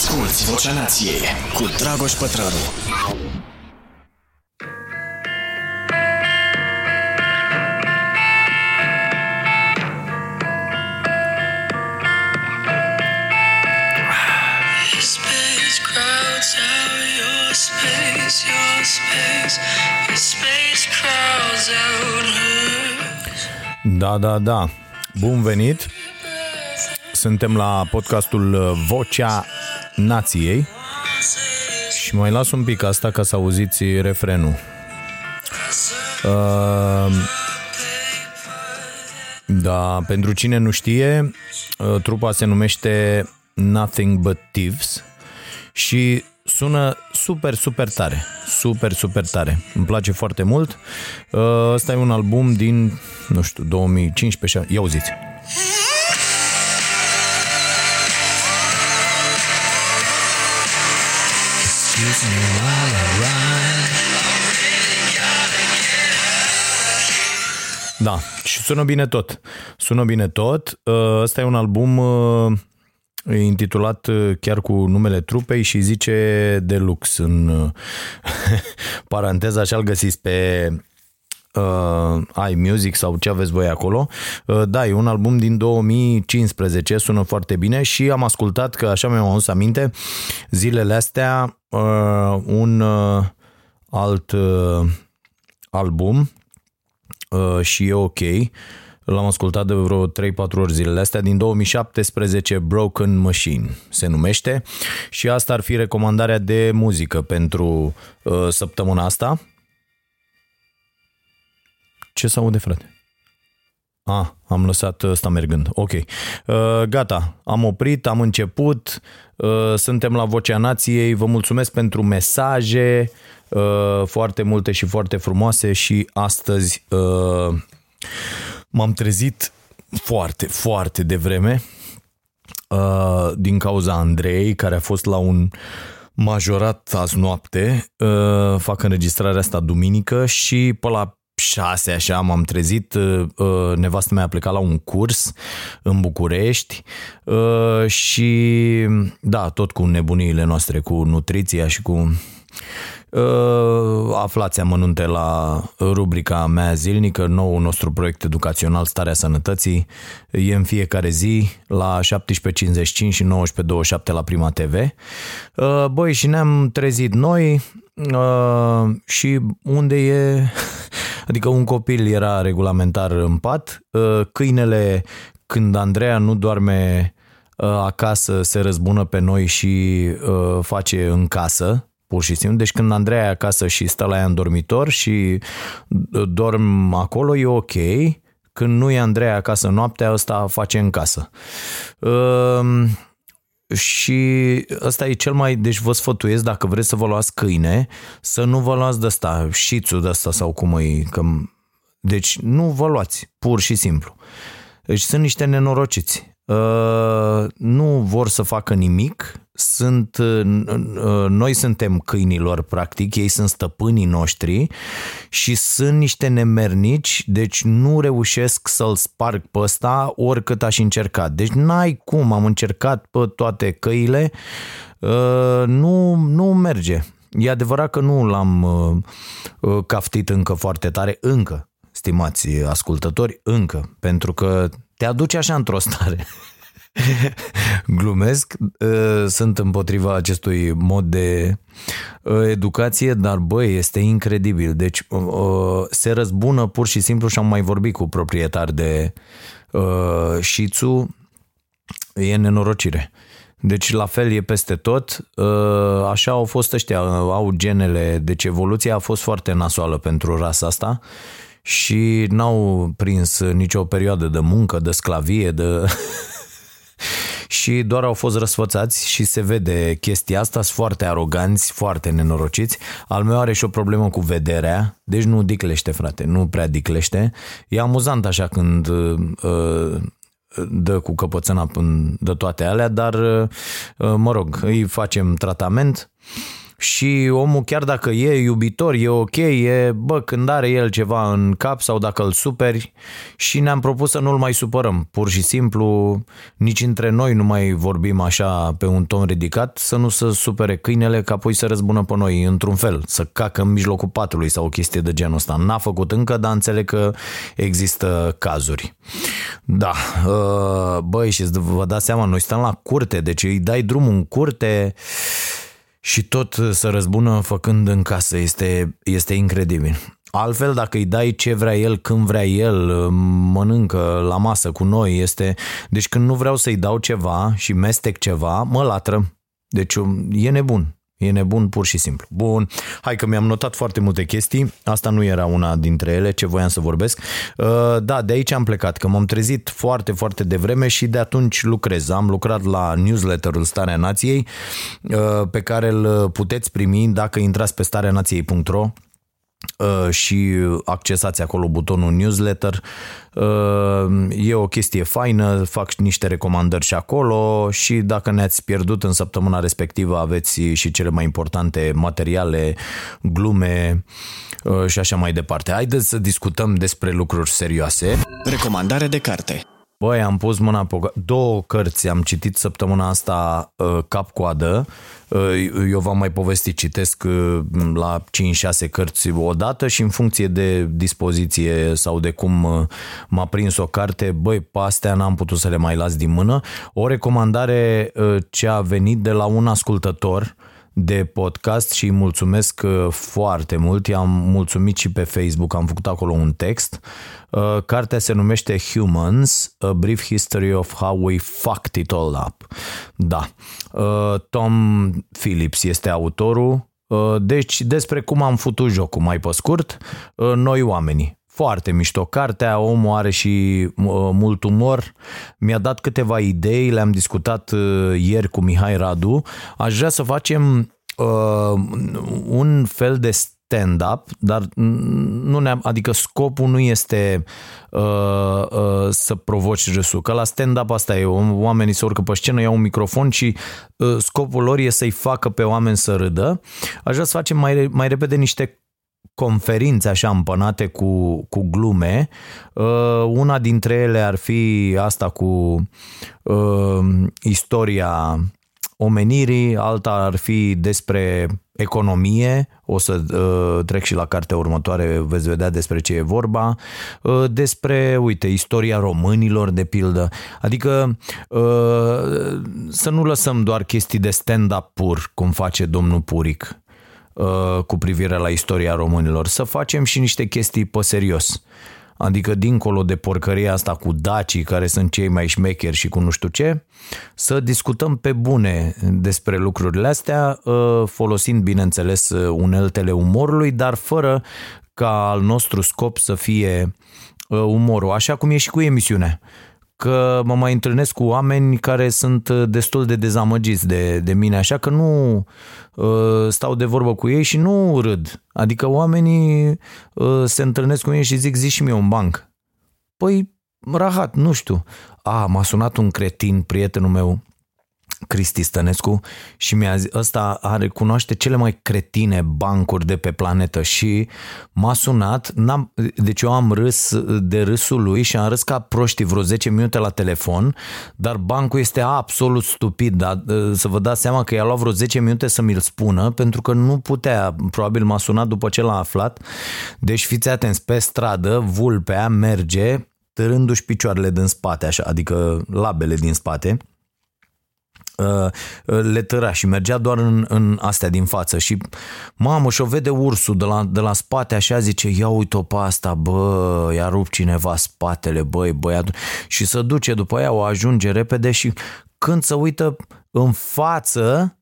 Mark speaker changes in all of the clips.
Speaker 1: Asculți Vocea Nației cu Dragoș Pătrălu.
Speaker 2: Space crowds out your space, your space. Your space crowds out hers.
Speaker 3: Da, da, da. Bun venit! Suntem la podcastul Vocea Nației și mai las un pic asta ca să auziți refrenul. Uh, da, pentru cine nu știe, uh, trupa se numește Nothing But Thieves și sună super, super tare. Super, super tare. Îmi place foarte mult. Uh, Ăsta e un album din, nu știu, 2015. Ia auziți. Da, și sună bine tot. Sună bine tot. Uh, Ăsta e un album uh, intitulat uh, chiar cu numele trupei și zice Deluxe în uh, paranteză, așa-l găsiți pe uh, iMusic sau ce aveți voi acolo. Uh, da, e un album din 2015, sună foarte bine și am ascultat, că așa mi-am adus aminte, zilele astea uh, un uh, alt uh, album uh, și e ok. L-am ascultat de vreo 3-4 ori zilele astea, din 2017, Broken Machine se numește și asta ar fi recomandarea de muzică pentru uh, săptămâna asta. Ce se aude, frate? Ah, am lăsat ăsta mergând. Ok. Uh, gata, am oprit, am început, uh, suntem la Vocea Nației, vă mulțumesc pentru mesaje, uh, foarte multe și foarte frumoase și astăzi uh, m-am trezit foarte, foarte devreme uh, din cauza Andrei, care a fost la un majorat azi noapte, uh, fac înregistrarea asta duminică și pe la șase așa m-am trezit, uh, uh, nevastă mea a plecat la un curs în București uh, și da, tot cu nebuniile noastre, cu nutriția și cu Uh, aflați amănunte la rubrica mea zilnică, nou nostru proiect educațional Starea Sănătății. E în fiecare zi la 17.55 și 19.27 la Prima TV. Uh, Băi, și ne-am trezit noi uh, și unde e... Adică un copil era regulamentar în pat, câinele când Andreea nu doarme acasă se răzbună pe noi și face în casă, pur și simplu. Deci când Andreea e acasă și stă la ea în dormitor și dorm acolo, e ok. Când nu e Andreea acasă noaptea, ăsta face în casă. Uh, și ăsta e cel mai, deci vă sfătuiesc dacă vreți să vă luați câine, să nu vă luați de ăsta, șițul de ăsta sau cum e, că, deci nu vă luați, pur și simplu. Deci sunt niște nenorociți. Uh, nu vor să facă nimic, sunt, uh, noi suntem câinilor, practic, ei sunt stăpânii noștri și sunt niște nemernici, deci nu reușesc să-l sparg pe ăsta oricât aș încerca. Deci n-ai cum, am încercat pe toate căile, uh, nu, nu merge. E adevărat că nu l-am caftit încă foarte tare, încă, stimați ascultători, încă, pentru că te aduce așa într-o stare. Glumesc, sunt împotriva acestui mod de educație, dar băi, este incredibil. Deci se răzbună pur și simplu și am mai vorbit cu proprietari de șițu, e nenorocire. Deci la fel e peste tot, așa au fost ăștia, au genele, deci evoluția a fost foarte nasoală pentru rasa asta și n-au prins nicio perioadă de muncă, de sclavie, de... și doar au fost răsfățați și se vede chestia asta, sunt foarte aroganți, foarte nenorociți. Al meu are și o problemă cu vederea, deci nu diclește, frate, nu prea diclește. E amuzant așa când uh, dă cu căpățâna de toate alea, dar uh, mă rog, îi facem tratament și omul chiar dacă e iubitor, e ok, e, bă, când are el ceva în cap sau dacă îl superi și ne-am propus să nu-l mai supărăm. Pur și simplu, nici între noi nu mai vorbim așa pe un ton ridicat, să nu se supere câinele ca apoi să răzbună pe noi într-un fel, să cacă în mijlocul patului sau o chestie de genul ăsta. N-a făcut încă, dar înțeleg că există cazuri. Da, uh, băi, și vă dați seama, noi stăm la curte, deci îi dai drumul în curte și tot să răzbună făcând în casă. Este, este incredibil. Altfel, dacă îi dai ce vrea el, când vrea el, mănâncă la masă cu noi, este... Deci când nu vreau să-i dau ceva și mestec ceva, mă latră. Deci e nebun. E nebun pur și simplu. Bun, hai că mi-am notat foarte multe chestii. Asta nu era una dintre ele ce voiam să vorbesc. Uh, da, de aici am plecat, că m-am trezit foarte, foarte devreme și de atunci lucrez. Am lucrat la newsletterul Starea Nației, uh, pe care îl puteți primi dacă intrați pe stareanației.ro Uh, și accesați acolo butonul newsletter. Uh, e o chestie faină, fac niște recomandări și acolo și dacă ne-ați pierdut în săptămâna respectivă aveți și cele mai importante materiale, glume uh, și așa mai departe. Haideți să discutăm despre lucruri serioase.
Speaker 1: Recomandare de carte.
Speaker 3: Băi, am pus mâna pe două cărți, am citit săptămâna asta cap-coadă Uh, eu v-am mai povestit, citesc uh, la 5-6 cărți odată și în funcție de dispoziție sau de cum uh, m-a prins o carte, băi, pe astea n-am putut să le mai las din mână. O recomandare ce a venit de la un ascultător de podcast și îi mulțumesc foarte mult. I-am mulțumit și pe Facebook, am făcut acolo un text. Cartea se numește Humans, A Brief History of How We Fucked It All Up. Da. Uh, Tom Phillips este autorul, uh, deci despre cum am futut jocul, mai pe scurt, uh, noi oamenii. Foarte mișto cartea, omul are și mult umor. Mi-a dat câteva idei, le-am discutat ieri cu Mihai Radu. Aș vrea să facem uh, un fel de stand-up, dar nu ne adică scopul nu este uh, uh, să provoci râsul, că la stand-up asta e, oamenii se urcă pe scenă, iau un microfon și uh, scopul lor e să-i facă pe oameni să râdă. Aș vrea să facem mai, mai repede niște conferințe așa împănate cu, cu glume. Uh, una dintre ele ar fi asta cu uh, istoria omenirii, alta ar fi despre economie, o să uh, trec și la cartea următoare, veți vedea despre ce e vorba, uh, despre, uite, istoria românilor, de pildă, adică uh, să nu lăsăm doar chestii de stand-up pur, cum face domnul Puric. uh, cu privire la istoria românilor, să facem și niște chestii pe serios. Adică dincolo de porcăria asta cu dacii care sunt cei mai șmecheri și cu nu știu ce, să discutăm pe bune despre lucrurile astea, ă, folosind bineînțeles uneltele umorului, dar fără ca al nostru scop să fie ă, umorul, așa cum e și cu emisiunea că mă mai întâlnesc cu oameni care sunt uh, destul de dezamăgiți de, de mine, așa că nu uh, stau de vorbă cu ei și nu râd. Adică oamenii uh, se întâlnesc cu ei și zic, zi și mie un banc. Păi, rahat, nu știu. A, m-a sunat un cretin, prietenul meu, Cristi Stănescu și mi-a zis, ăsta are, cunoaște cele mai cretine bancuri de pe planetă și m-a sunat, n-am, deci eu am râs de râsul lui și am râs ca proștii vreo 10 minute la telefon, dar bancul este absolut stupid, dar să vă dați seama că i-a luat vreo 10 minute să mi-l spună pentru că nu putea, probabil m-a sunat după ce l-a aflat, deci fiți atenți, pe stradă, vulpea merge târându-și picioarele din spate, așa, adică labele din spate, Uh, uh, le tăra și mergea doar în, în astea din față și mamă și-o vede ursul de la, de la spate așa zice ia uite-o pe asta bă, i-a rupt cineva spatele băi băiatul și se duce după ea o ajunge repede și când se uită în față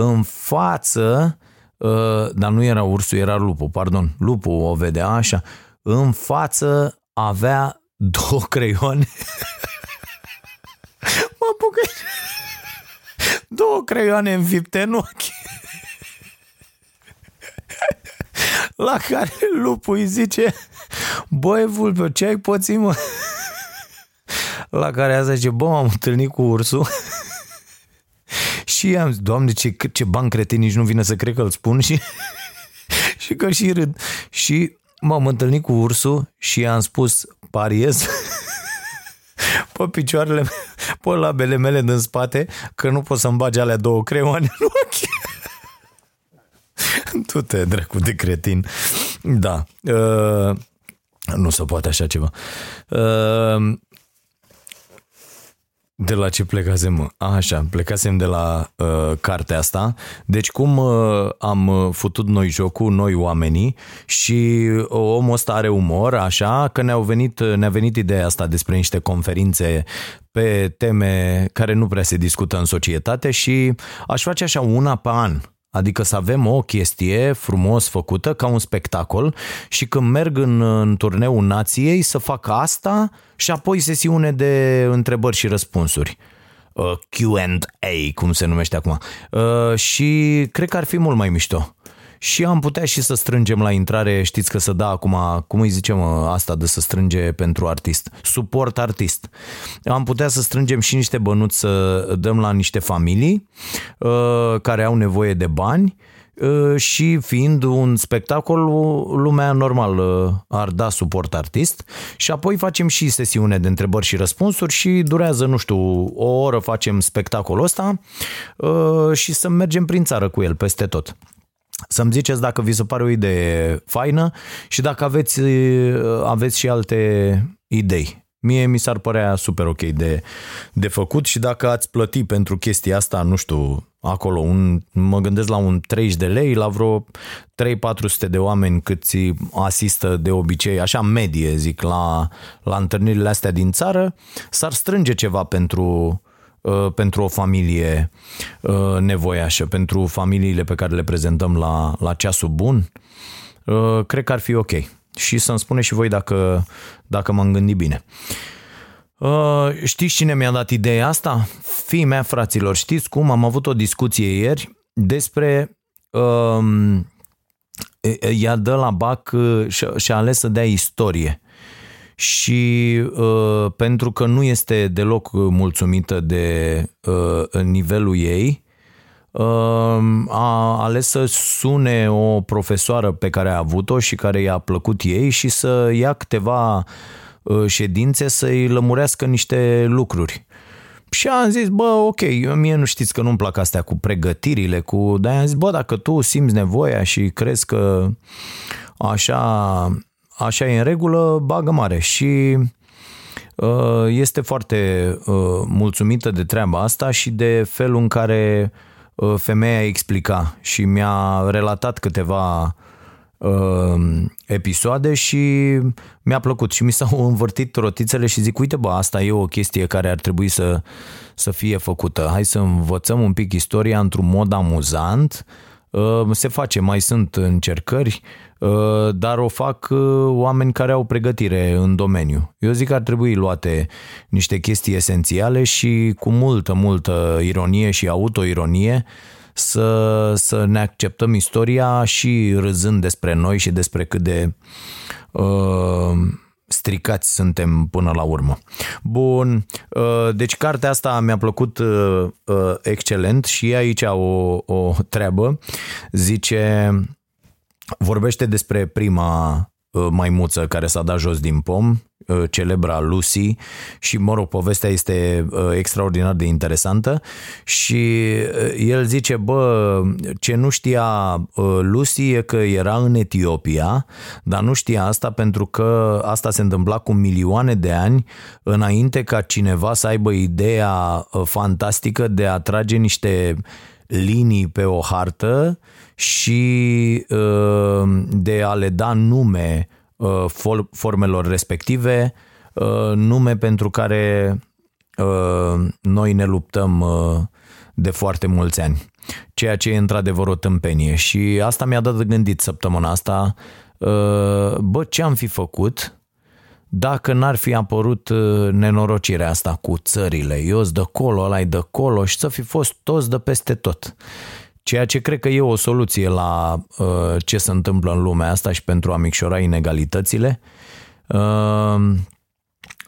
Speaker 3: în față uh, dar nu era ursul, era lupul, pardon, lupul o vedea așa, în față avea două creioane. Mă apucă două creioane înfipte în ochi. La care lupul îi zice, băi vulpe, ce ai pățit, mă? La care a zice, bă, m-am întâlnit cu ursul Și am zis, doamne, ce, ce bani cretin, nici nu vine să cred că îl spun și, și că și râd. Și m-am întâlnit cu ursul și i-am spus, pariez pe picioarele, pe labele mele din spate, că nu pot să-mi bage alea două creioane în ochi. Tu te dracu de cretin. Da. Uh, nu se poate așa ceva. Uh, de la ce plecasem? Mă? Așa, plecasem de la uh, cartea asta. Deci cum uh, am futut noi jocul, noi oamenii și uh, omul ăsta are umor, așa, că ne-au venit, ne-a venit ideea asta despre niște conferințe pe teme care nu prea se discută în societate și aș face așa una pe an Adică să avem o chestie frumos făcută ca un spectacol și când merg în, în turneul nației să fac asta și apoi sesiune de întrebări și răspunsuri. Uh, Q&A, cum se numește acum. Uh, și cred că ar fi mult mai mișto și am putea și să strângem la intrare, știți că să da acum, cum îi zicem asta de să strânge pentru artist, suport artist. Am putea să strângem și niște bănuți să dăm la niște familii uh, care au nevoie de bani uh, și fiind un spectacol, lumea normal uh, ar da suport artist și apoi facem și sesiune de întrebări și răspunsuri și durează, nu știu, o oră facem spectacolul ăsta și să mergem prin țară cu el peste tot să-mi ziceți dacă vi se pare o idee faină și dacă aveți, aveți și alte idei. Mie mi s-ar părea super ok de, de făcut și dacă ați plăti pentru chestia asta, nu știu, acolo, un, mă gândesc la un 30 de lei, la vreo 3-400 de oameni cât ți asistă de obicei, așa medie zic, la, la întâlnirile astea din țară, s-ar strânge ceva pentru, Uh, pentru o familie uh, nevoiașă, pentru familiile pe care le prezentăm la, la ceasul bun, uh, cred că ar fi ok. Și să-mi spune și voi dacă, dacă m-am gândit bine. Știți cine mi-a dat ideea asta? Fii mea, fraților, știți cum? Am avut o discuție ieri despre um, ea dă la bac și-a ales să dea istorie și uh, pentru că nu este deloc mulțumită de uh, nivelul ei, uh, a ales să sune o profesoară pe care a avut-o și care i-a plăcut ei și să ia câteva uh, ședințe să-i lămurească niște lucruri. Și am zis, bă, ok, mie nu știți că nu-mi plac astea cu pregătirile, cu... Dar am zis, bă, dacă tu simți nevoia și crezi că așa așa e în regulă, bagă mare și uh, este foarte uh, mulțumită de treaba asta și de felul în care uh, femeia explica și mi-a relatat câteva episoade și mi-a plăcut și mi s-au învârtit rotițele și zic, uite bă, asta e o chestie care ar trebui să, să fie făcută. Hai să învățăm un pic istoria într-un mod amuzant. Se face, mai sunt încercări, Uh, dar o fac uh, oameni care au pregătire în domeniu. Eu zic că ar trebui luate niște chestii esențiale și cu multă, multă ironie și autoironie să, să ne acceptăm istoria și râzând despre noi și despre cât de uh, stricați suntem până la urmă. Bun, uh, deci cartea asta mi-a plăcut uh, excelent și aici o, o treabă. Zice Vorbește despre prima uh, maimuță care s-a dat jos din pom, uh, celebra Lucy și, mă rog, povestea este uh, extraordinar de interesantă și el zice, bă, ce nu știa Lucy e că era în Etiopia, dar nu știa asta pentru că asta se întâmpla cu milioane de ani înainte ca cineva să aibă ideea fantastică de a trage niște linii pe o hartă și uh, de a le da nume uh, formelor respective, uh, nume pentru care noi ne luptăm de foarte mulți ani, ceea ce e într-adevăr o tâmpenie. Și asta mi-a dat de gândit săptămâna asta, bă, ce am fi făcut dacă n-ar fi apărut nenorocirea asta cu țările, eu de colo, ăla de colo și să fi fost toți de peste tot. Ceea ce cred că e o soluție la uh, ce se întâmplă în lumea asta și pentru a micșora inegalitățile. Uh,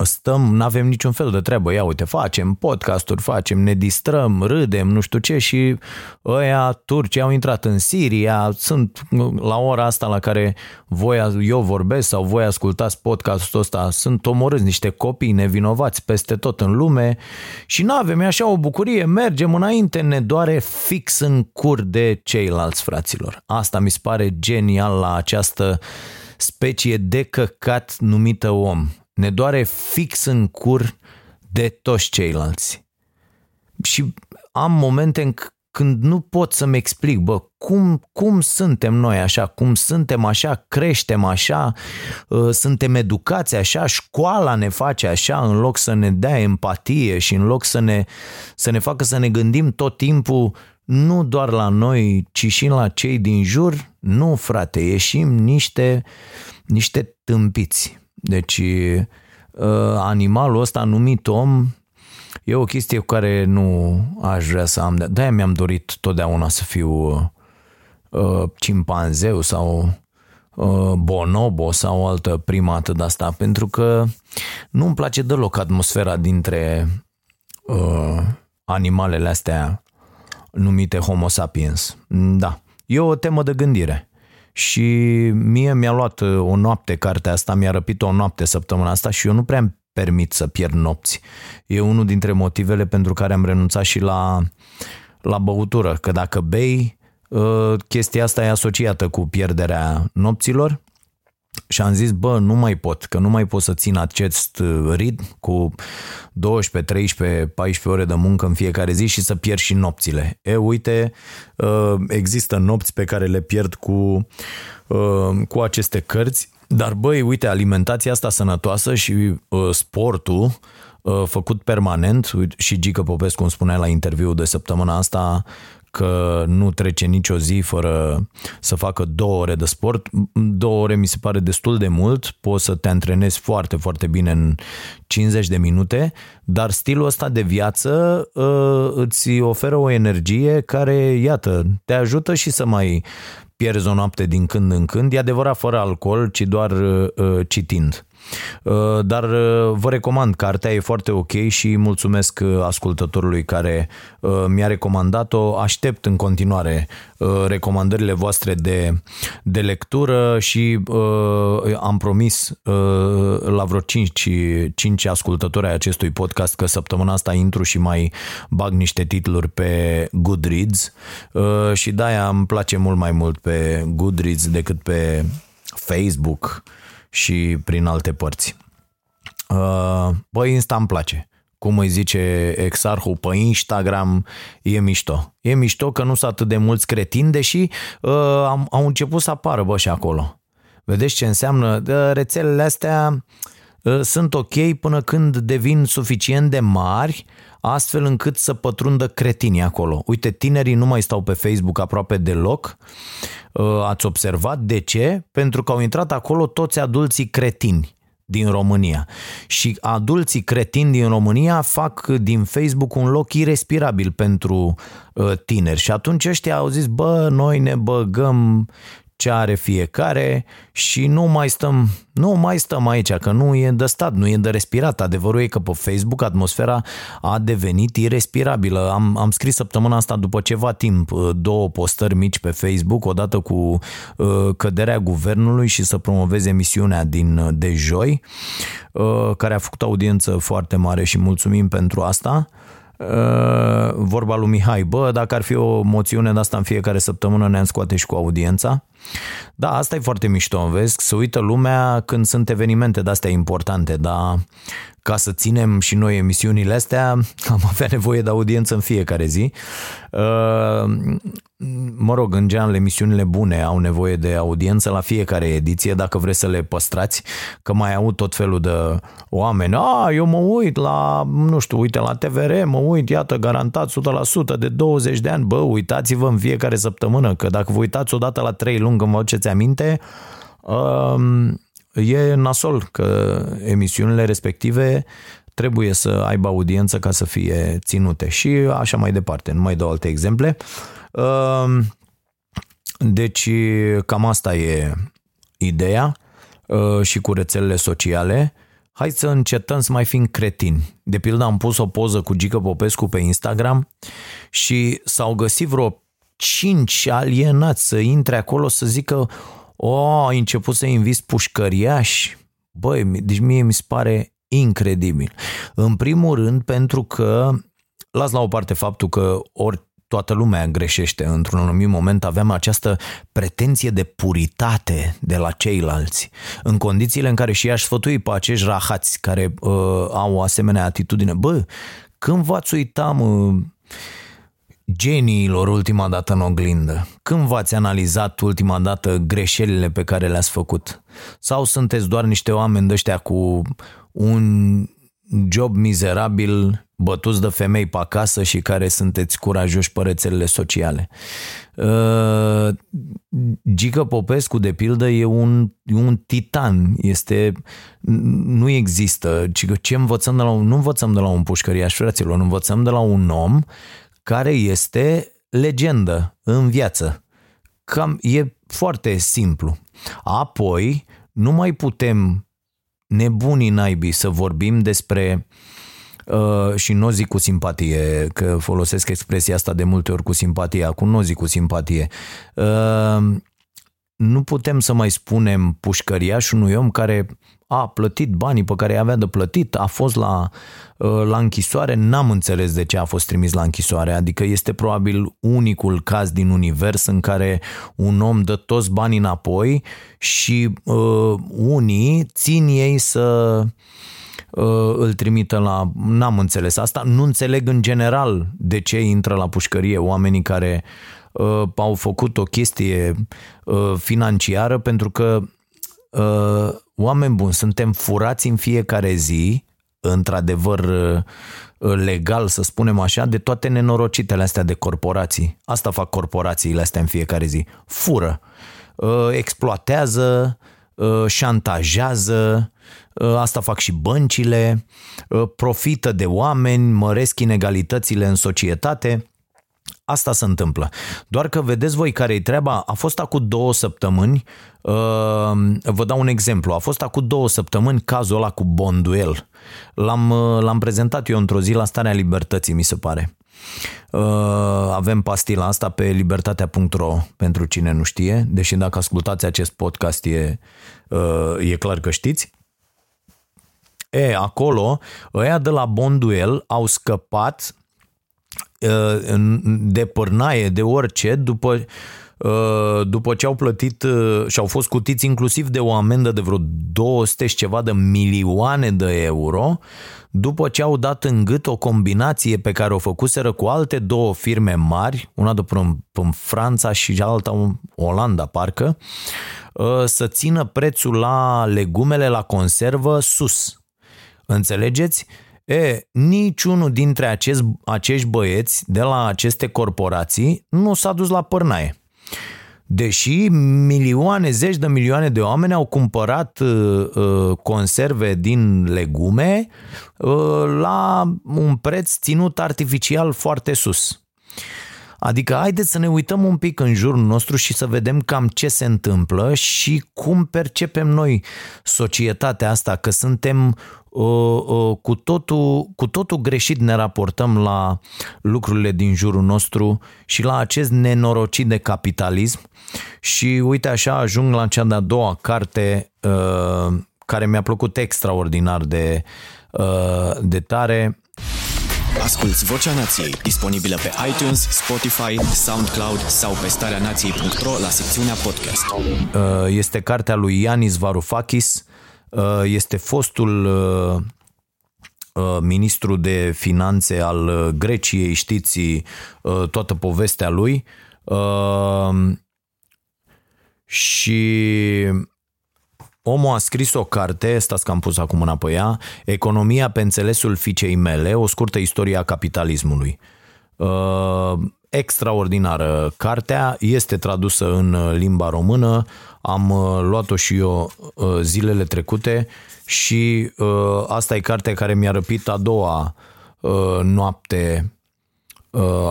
Speaker 3: stăm, nu avem niciun fel de treabă. Ia uite, facem podcasturi, facem, ne distrăm, râdem, nu știu ce și ăia turci au intrat în Siria, sunt la ora asta la care voi, eu vorbesc sau voi ascultați podcastul ăsta, sunt omorâți niște copii nevinovați peste tot în lume și nu avem așa o bucurie, mergem înainte, ne doare fix în cur de ceilalți fraților. Asta mi se pare genial la această specie de căcat numită om. Ne doare fix în cur de toți ceilalți. Și am momente în când nu pot să-mi explic, bă, cum, cum suntem noi așa, cum suntem așa, creștem așa, uh, suntem educați așa, școala ne face așa, în loc să ne dea empatie și în loc să ne, să ne facă să ne gândim tot timpul nu doar la noi, ci și la cei din jur, nu, frate, ieșim niște, niște tâmpiți. Deci, uh, animalul ăsta numit om e o chestie cu care nu aș vrea să am. De-aia mi-am dorit totdeauna să fiu uh, cimpanzeu sau uh, bonobo sau o altă primată de asta, pentru că nu-mi place deloc atmosfera dintre uh, animalele astea numite Homo sapiens. Da, e o temă de gândire. Și mie mi-a luat uh, o noapte cartea asta, mi-a răpit o noapte săptămâna asta și eu nu prea îmi permit să pierd nopți. E unul dintre motivele pentru care am renunțat și la, la băutură, că dacă bei, uh, chestia asta e asociată cu pierderea nopților și am zis, bă, nu mai pot, că nu mai pot să țin acest uh, ritm cu 12, 13, 14 ore de muncă în fiecare zi și să pierd și nopțile. E, uite, uh, există nopți pe care le pierd cu, uh, cu aceste cărți, dar băi, uite, alimentația asta sănătoasă și sportul făcut permanent, și Gică Popescu îmi spunea la interviu de săptămâna asta că nu trece nicio zi fără să facă două ore de sport. Două ore mi se pare destul de mult, poți să te antrenezi foarte, foarte bine în 50 de minute, dar stilul ăsta de viață uh, îți oferă o energie care, iată, te ajută și să mai pierzi o noapte din când în când, e adevărat fără alcool, ci doar uh, citind. Uh, dar uh, vă recomand, cartea e foarte ok și mulțumesc uh, ascultătorului care mi-a recomandat-o. Aștept în continuare recomandările voastre de, de lectură și am promis la vreo 5, 5 ascultători ai acestui podcast că săptămâna asta intru și mai bag niște titluri pe Goodreads și de-aia îmi place mult mai mult pe Goodreads decât pe Facebook și prin alte părți. Uh, băi, Insta îmi place. Cum îi zice exarhul pe Instagram, e mișto. E mișto că nu sunt atât de mulți cretini, deși uh, am, au început să apară bă și acolo. Vedeți ce înseamnă? Rețelele astea uh, sunt ok până când devin suficient de mari astfel încât să pătrundă cretinii acolo. Uite, tinerii nu mai stau pe Facebook aproape deloc. Uh, ați observat de ce? Pentru că au intrat acolo toți adulții cretini din România. Și adulții cretini din România fac din Facebook un loc irrespirabil pentru uh, tineri. Și atunci ăștia au zis, bă, noi ne băgăm ce are fiecare și nu mai stăm, nu mai stăm aici, că nu e de stat, nu e de respirat. Adevărul e că pe Facebook atmosfera a devenit irrespirabilă. Am, am scris săptămâna asta după ceva timp uh, două postări mici pe Facebook, odată cu uh, căderea guvernului și să promoveze emisiunea din uh, de joi, uh, care a făcut audiență foarte mare și mulțumim pentru asta. Uh, vorba lui Mihai, bă, dacă ar fi o moțiune de asta în fiecare săptămână ne-am scoate și cu audiența. Da, asta e foarte mișto, vezi, să uită lumea când sunt evenimente de astea importante, dar ca să ținem și noi emisiunile astea, am avea nevoie de audiență în fiecare zi. Uh, mă rog, în general, emisiunile bune au nevoie de audiență la fiecare ediție, dacă vreți să le păstrați, că mai au tot felul de oameni. A, eu mă uit la, nu știu, uite la TVR, mă uit, iată, garantat 100% de 20 de ani. Bă, uitați-vă în fiecare săptămână, că dacă vă uitați odată la 3 luni, când vă aduceți aminte, uh, e nasol că emisiunile respective trebuie să aibă audiență ca să fie ținute și așa mai departe. Nu mai dau alte exemple. Ehm, deci cam asta e ideea uh, și cu rețelele sociale. hai să încetăm să mai fim cretini. De pildă am pus o poză cu Gică Popescu pe Instagram și s-au găsit vreo cinci alienați să intre acolo să zică o, ai început să inviți pușcăriași. Băi, deci mie mi se pare incredibil. În primul rând pentru că las la o parte faptul că ori toată lumea greșește. Într-un anumit moment aveam această pretenție de puritate de la ceilalți, în condițiile în care și aș sfătui pe acești rahați care uh, au o asemenea atitudine. Bă, când v-ați uitat, mă, geniilor ultima dată în oglindă? Când v-ați analizat ultima dată greșelile pe care le-ați făcut? Sau sunteți doar niște oameni de ăștia cu un job mizerabil, bătuți de femei pe acasă și care sunteți curajoși pe rețelele sociale. Uh, Gică Popescu, de pildă, e un, e un titan. Este, nu există. Ce învățăm de la un, nu învățăm de la un pușcăriaș, fraților, învățăm de la un om care este legendă în viață. Cam, e foarte simplu. Apoi, nu mai putem nebunii naibii să vorbim despre uh, și nu zic cu simpatie, că folosesc expresia asta de multe ori cu simpatie, acum nu zic cu simpatie. Uh, nu putem să mai spunem pușcăriaș unui om care a plătit banii pe care avea de plătit, a fost la, uh, la închisoare, n-am înțeles de ce a fost trimis la închisoare, adică este probabil unicul caz din univers în care un om dă toți banii înapoi și uh, unii țin ei să uh, îl trimită la... N-am înțeles asta, nu înțeleg în general de ce intră la pușcărie oamenii care uh, au făcut o chestie uh, financiară pentru că uh, oameni buni, suntem furați în fiecare zi, într-adevăr uh, legal, să spunem așa, de toate nenorocitele astea de corporații. Asta fac corporațiile astea în fiecare zi. Fură, uh, exploatează, uh, șantajează, asta fac și băncile, profită de oameni, măresc inegalitățile în societate Asta se întâmplă. Doar că vedeți voi care e treaba. A fost acum două săptămâni, uh, vă dau un exemplu, a fost acum două săptămâni cazul ăla cu Bonduel. L-am, uh, l-am prezentat eu într-o zi la Starea Libertății, mi se pare. Uh, avem pastila asta pe libertatea.ro pentru cine nu știe, deși dacă ascultați acest podcast e, e clar că știți. E, acolo, ăia de la Bonduel au scăpat Uh, de pârnaie, de orice, după, uh, după ce au plătit uh, și au fost cutiți inclusiv de o amendă de vreo 200 și ceva de milioane de euro, după ce au dat în gât o combinație pe care o făcuseră cu alte două firme mari, una de până în Franța și alta în Olanda, parcă, să țină prețul la legumele la conservă sus. Înțelegeți? E, niciunul dintre acest, acești băieți de la aceste corporații nu s-a dus la părnaie. Deși milioane, zeci de milioane de oameni au cumpărat uh, uh, conserve din legume uh, la un preț ținut artificial foarte sus. Adică haideți să ne uităm un pic în jurul nostru și să vedem cam ce se întâmplă și cum percepem noi societatea asta, că suntem cu totul, cu totul greșit ne raportăm la lucrurile din jurul nostru și la acest nenorocit de capitalism și uite așa ajung la cea de-a doua carte uh, care mi-a plăcut extraordinar de, uh, de tare.
Speaker 1: Asculți Vocea Nației, disponibilă pe iTunes, Spotify, SoundCloud sau pe starea nației.ro la secțiunea podcast.
Speaker 3: Uh, este cartea lui Yanis Varoufakis, Uh, este fostul uh, uh, ministru de finanțe al Greciei, știți toată povestea lui. Și omul a scris o carte, stați că am pus acum mâna pe ea, Economia pe înțelesul fiicei mele, o scurtă istorie a capitalismului extraordinară. Cartea este tradusă în uh, limba română, am uh, luat-o și eu uh, zilele trecute și asta e cartea care mi-a răpit a doua noapte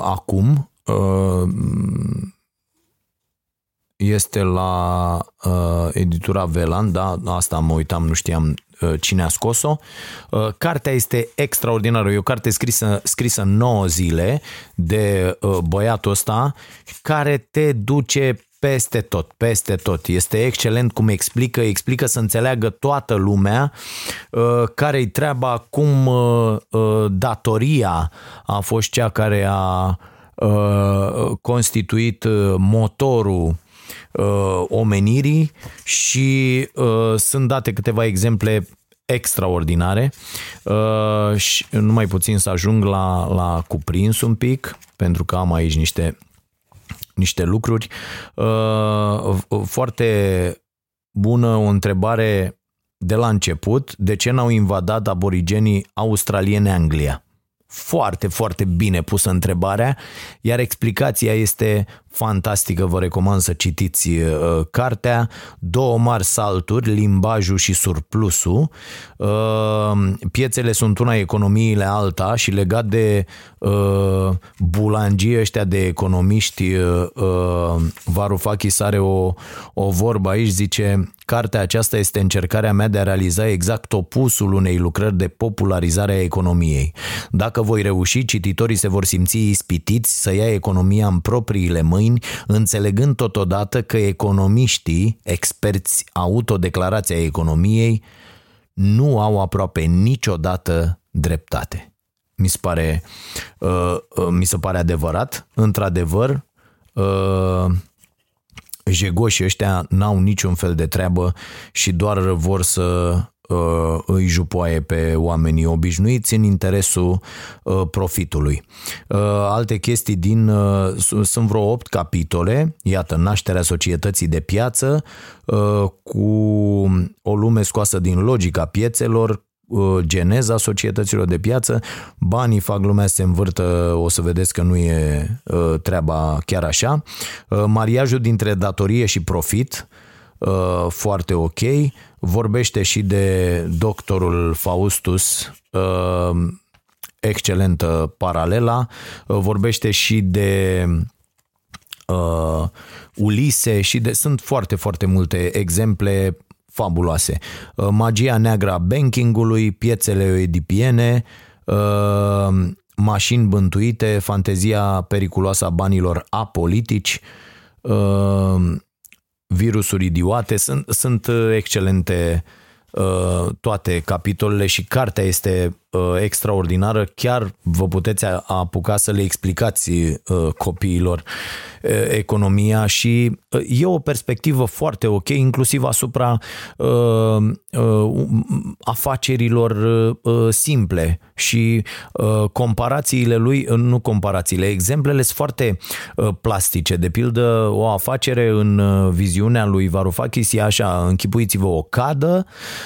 Speaker 3: acum. Este la editura Velan, da, asta mă uitam, nu știam cine a scos-o. Cartea este extraordinară, e o carte scrisă, scrisă 9 zile de băiatul ăsta care te duce peste tot, peste tot. Este excelent cum explică, explică să înțeleagă toată lumea uh, care-i treaba, cum uh, uh, datoria a fost cea care a constituit motorul omenirii și sunt date câteva exemple extraordinare și numai puțin să ajung la, la cuprins un pic, pentru că am aici niște niște lucruri. Uh, foarte bună o întrebare de la început. De ce n-au invadat aborigenii australiene Anglia? Foarte, foarte bine pusă întrebarea, iar explicația este fantastică, vă recomand să citiți uh, cartea, două mari salturi, limbajul și surplusul. Uh, piețele sunt una, economiile alta și legat de uh, bulangii ăștia de economiști, uh, uh, Varoufakis are o, o vorbă aici, zice Cartea aceasta este încercarea mea de a realiza exact opusul unei lucrări de popularizare a economiei. Dacă voi reuși, cititorii se vor simți ispitiți să ia economia în propriile mâini mâini, înțelegând totodată că economiștii, experți autodeclarația economiei, nu au aproape niciodată dreptate. Mi se pare, uh, uh, mi se pare adevărat, într-adevăr, uh, jegoșii ăștia n-au niciun fel de treabă și doar vor să uh, îi jupoaie pe oamenii obișnuiți în interesul uh, profitului. Uh, alte chestii din uh, sunt vreo 8 capitole, iată, nașterea societății de piață uh, cu o lume scoasă din logica piețelor, uh, geneza societăților de piață, banii fac lumea să se învârtă, o să vedeți că nu e uh, treaba chiar așa, mariajul dintre datorie și profit, foarte ok, Vorbește și de doctorul Faustus, uh, excelentă paralela, uh, vorbește și de uh, Ulise și de, sunt foarte, foarte multe exemple fabuloase. Uh, magia neagră a bankingului, piețele edipiene, uh, mașini bântuite, fantezia periculoasă a banilor apolitici, uh, virusuri idiote, sunt, sunt uh, excelente uh, toate capitolele și cartea este uh, extraordinară, chiar vă puteți apuca să le explicați copiilor economia și e o perspectivă foarte ok, inclusiv asupra uh, uh, afacerilor uh, simple și uh, comparațiile lui, nu comparațiile, exemplele sunt foarte uh, plastice. De pildă, o afacere în uh, viziunea lui Varoufakis e așa, închipuiți-vă o cadă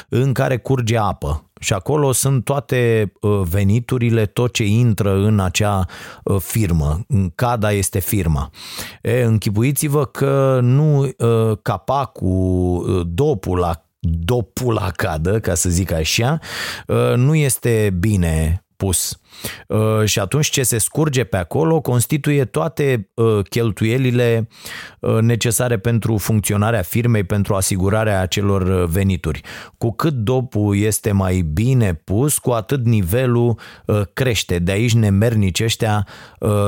Speaker 3: în care curge apă și acolo sunt toate uh, veniturile, tot ce intră în acea uh, firmă. CADA este firma. E, închipuiți-vă că nu uh, capacul, dopul la dopul la cadă, ca să zic așa, nu este bine pus Uh, și atunci ce se scurge pe acolo constituie toate uh, cheltuielile uh, necesare pentru funcționarea firmei, pentru asigurarea acelor venituri. Cu cât dopul este mai bine pus, cu atât nivelul crește. De aici nemernici ăștia,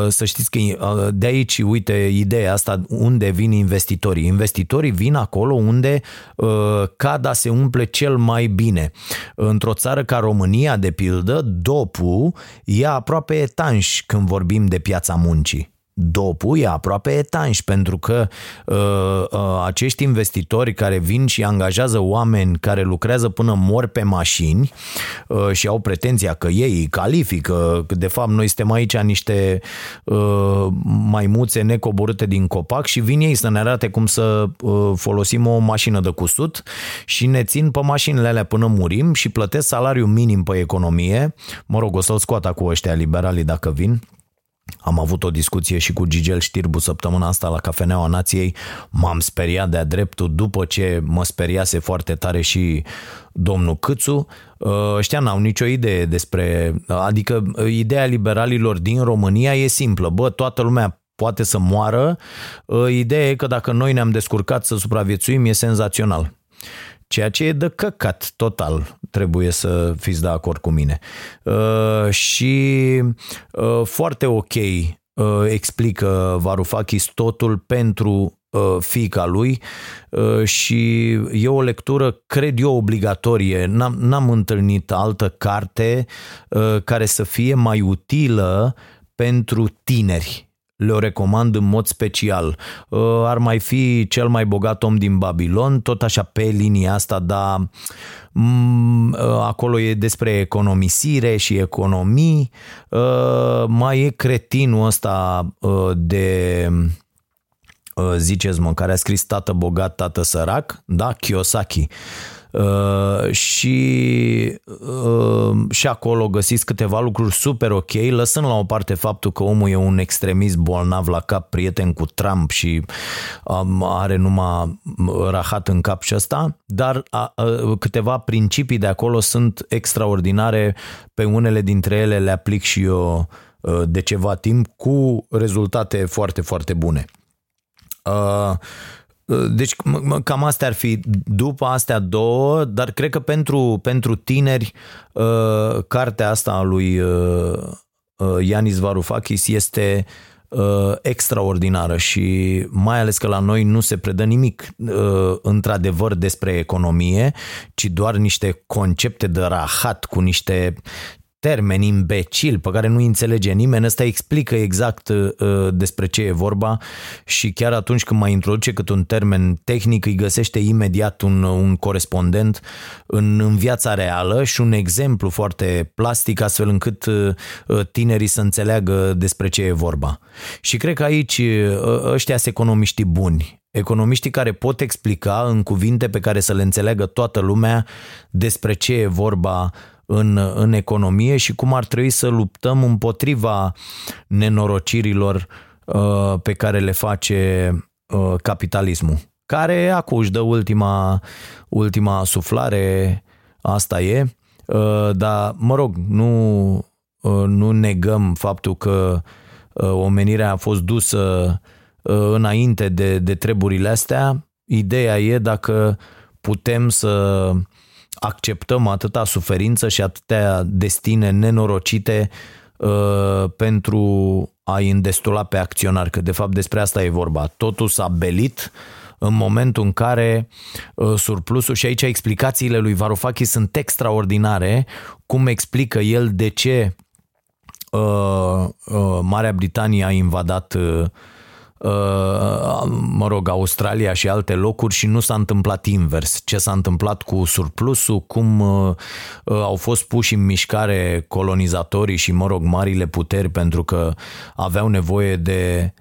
Speaker 3: să știți că de aici, uite, ideea asta, unde vin investitorii. Investitorii vin acolo unde cada se umple cel mai bine. Într-o țară ca România, de pildă, dopul e aproape etanș când vorbim de piața muncii dopul e aproape etanș pentru că uh, uh, acești investitori care vin și angajează oameni care lucrează până mor pe mașini uh, și au pretenția că ei îi califică, că de fapt noi suntem aici niște uh, maimuțe necoborâte din copac și vin ei să ne arate cum să uh, folosim o mașină de cusut și ne țin pe mașinile alea până murim și plătesc salariu minim pe economie, mă rog, o să-l scoat cu ăștia liberalii dacă vin, am avut o discuție și cu Gigel Știrbu săptămâna asta la Cafeneaua Nației. M-am speriat de-a dreptul după ce mă speriase foarte tare și domnul Câțu. Uh, ăștia n-au nicio idee despre... Adică uh, ideea liberalilor din România e simplă. Bă, toată lumea poate să moară. Uh, ideea e că dacă noi ne-am descurcat să supraviețuim e senzațional. Ceea ce e de căcat total, trebuie să fiți de acord cu mine. Uh, și uh, foarte ok uh, explică Varoufakis totul pentru uh, fiica lui uh, și e o lectură, cred eu, obligatorie. N-am, n-am întâlnit altă carte uh, care să fie mai utilă pentru tineri le-o recomand în mod special. Uh, ar mai fi cel mai bogat om din Babilon, tot așa pe linia asta, dar mm, uh, acolo e despre economisire și economii. Uh, mai e cretinul ăsta de ziceți mă, care a scris Tată bogat, tată sărac, da, Kiyosaki. Uh, și, uh, și acolo găsiți câteva lucruri super ok, lăsând la o parte faptul că omul e un extremist bolnav la cap, prieten cu Trump și um, are numai rahat în cap și ăsta, dar a, a, câteva principii de acolo sunt extraordinare, pe unele dintre ele le aplic și eu uh, de ceva timp cu rezultate foarte, foarte bune. Uh, deci cam astea ar fi după astea două, dar cred că pentru, pentru tineri uh, cartea asta a lui uh, Ianis Varoufakis este extraordinară și mai ales că la noi nu se predă nimic într-adevăr despre economie, ci doar niște concepte de rahat cu niște termeni imbecil pe care nu înțelege nimeni, ăsta explică exact uh, despre ce e vorba și chiar atunci când mai introduce cât un termen tehnic îi găsește imediat un, un corespondent în, în viața reală și un exemplu foarte plastic astfel încât uh, tinerii să înțeleagă despre ce e vorba. Și cred că aici uh, ăștia sunt economiștii buni, economiștii care pot explica în cuvinte pe care să le înțeleagă toată lumea despre ce e vorba în, în economie și cum ar trebui să luptăm împotriva nenorocirilor uh, pe care le face uh, capitalismul. Care acum își dă ultima, ultima suflare, asta e, uh, dar mă rog, nu, uh, nu negăm faptul că uh, omenirea a fost dusă uh, înainte de, de treburile astea. Ideea e dacă putem să acceptăm atâta suferință și atâtea destine nenorocite uh, pentru a-i îndestula pe acționar, că de fapt despre asta e vorba. Totul s-a belit în momentul în care uh, surplusul, și aici explicațiile lui Varoufakis sunt extraordinare, cum explică el de ce uh, uh, Marea Britanie a invadat uh, Uh, mă rog, Australia și alte locuri și nu s-a întâmplat invers. Ce s-a întâmplat cu surplusul, cum uh, uh, au fost puși în mișcare colonizatorii și, mă rog, marile puteri pentru că aveau nevoie de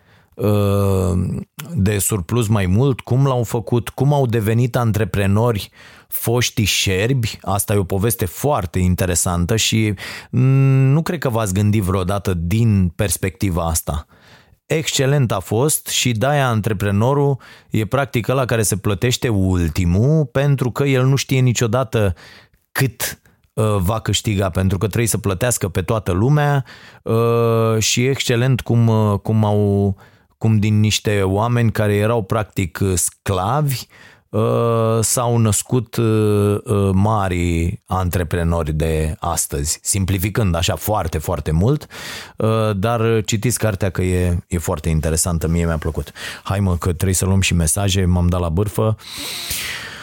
Speaker 3: de surplus mai mult, cum l-au făcut, cum au devenit antreprenori foștii șerbi, asta e o poveste foarte interesantă și nu cred că v-ați gândit vreodată din perspectiva asta excelent a fost și de-aia antreprenorul e practic la care se plătește ultimul pentru că el nu știe niciodată cât uh, va câștiga pentru că trebuie să plătească pe toată lumea uh, și excelent cum, uh, cum au cum din niște oameni care erau practic sclavi Uh, s-au născut uh, uh, mari antreprenori de astăzi, simplificând așa foarte, foarte mult, dar citiți cartea că e, e foarte interesantă, mie mi-a plăcut. Hai mă, că trebuie să luăm și mesaje, m-am dat la bârfă. Uh,